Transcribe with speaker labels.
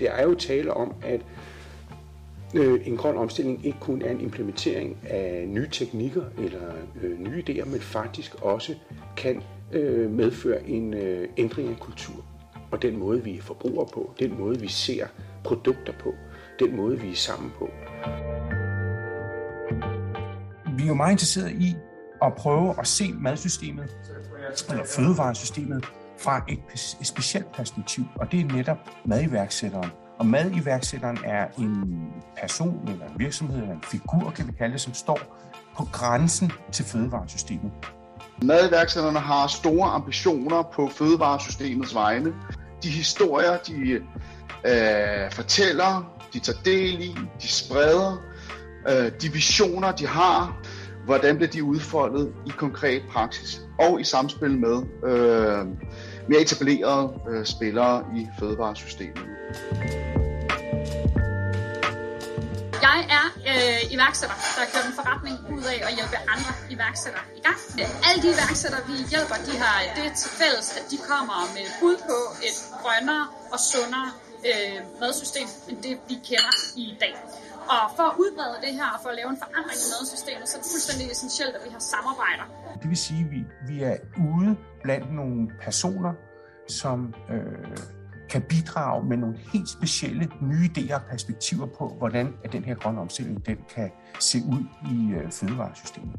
Speaker 1: Det er jo tale om, at øh, en grøn omstilling ikke kun er en implementering af nye teknikker eller øh, nye idéer, men faktisk også kan øh, medføre en øh, ændring af kultur. Og den måde, vi forbruger på, den måde, vi ser produkter på, den måde, vi er sammen på.
Speaker 2: Vi er jo meget interesserede i at prøve at se madsystemet, eller fødevaresystemet, fra et specielt perspektiv, og det er netop madiværksætteren. Og madiværksætteren er en person eller en virksomhed eller en figur, kan vi kalde det, som står på grænsen til fødevaresystemet.
Speaker 3: Madiværksætterne har store ambitioner på fødevaresystemets vegne. De historier, de øh, fortæller, de tager del i, de spreder, øh, de visioner, de har, hvordan bliver de udfoldet i konkret praksis og i samspil med øh, mere etablerede øh, spillere i fødevaresystemet.
Speaker 4: Iværksætter, der kører en forretning ud af at hjælpe andre iværksættere i gang. Alle de iværksættere, vi hjælper, de har øh, det til fælles, at de kommer med bud på et grønnere og sundere øh, madsystem, end det vi kender i dag. Og for at udbrede det her og for at lave en forandring i madsystemet, så er det fuldstændig essentielt, at vi har samarbejder.
Speaker 2: Det vil sige, at vi, vi er ude blandt nogle personer, som øh, kan bidrage med nogle helt specielle nye idéer og perspektiver på, hvordan at den her grønne omstilling den kan se ud i øh, fødevaresystemet.